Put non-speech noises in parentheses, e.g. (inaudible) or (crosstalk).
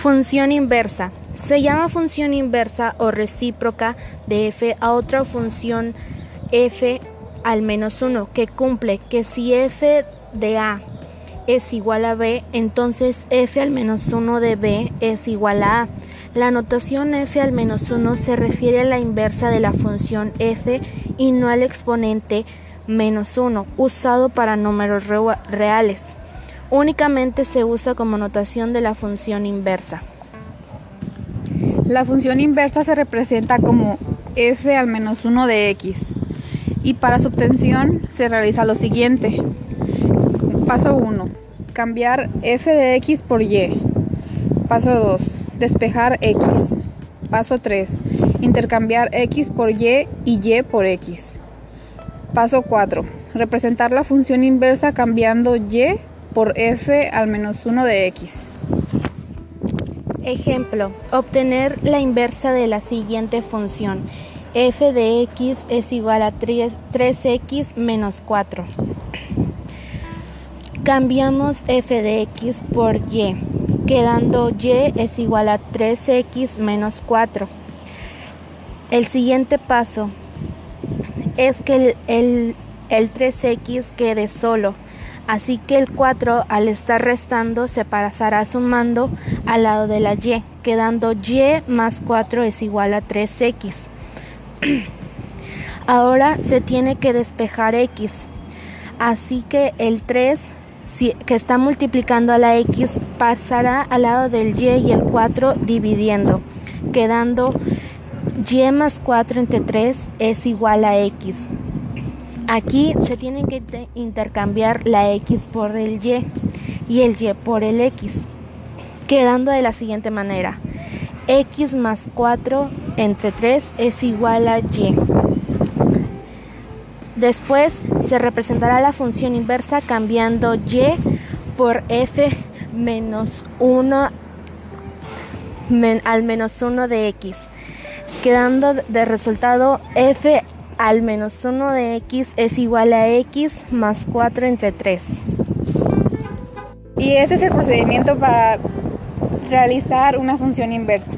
Función inversa. Se llama función inversa o recíproca de f a otra función f al menos 1 que cumple que si f de a es igual a b, entonces f al menos 1 de b es igual a a. La notación f al menos 1 se refiere a la inversa de la función f y no al exponente menos 1 usado para números reales. Únicamente se usa como notación de la función inversa. La función inversa se representa como f al menos 1 de x y para su obtención se realiza lo siguiente. Paso 1. Cambiar f de x por y. Paso 2 Despejar x. Paso 3. Intercambiar x por y y y por x. Paso 4. Representar la función inversa cambiando y por f al menos 1 de x. Ejemplo. Obtener la inversa de la siguiente función. f de x es igual a 3, 3x menos 4. Cambiamos f de x por y quedando y es igual a 3x menos 4. El siguiente paso es que el, 3x quede solo, así que el 4 al estar restando se pasará sumando al lado de la y, quedando y más 4 es igual a 3x. (clears throat) Ahora se tiene que despejar x, así que el 3 que está multiplicando a la x pasará al lado del y y el 4 dividiendo, quedando y más 4 entre 3 es igual a x. Aquí se tiene que intercambiar la x por el y y el y por el x, quedando de la siguiente manera. x más 4 entre 3 es igual a y. Después se representará la función inversa cambiando y por f menos 1 al menos 1 de x, quedando de resultado f al menos 1 de x es igual a x más 4 entre 3. Y ese es el procedimiento para realizar una función inversa.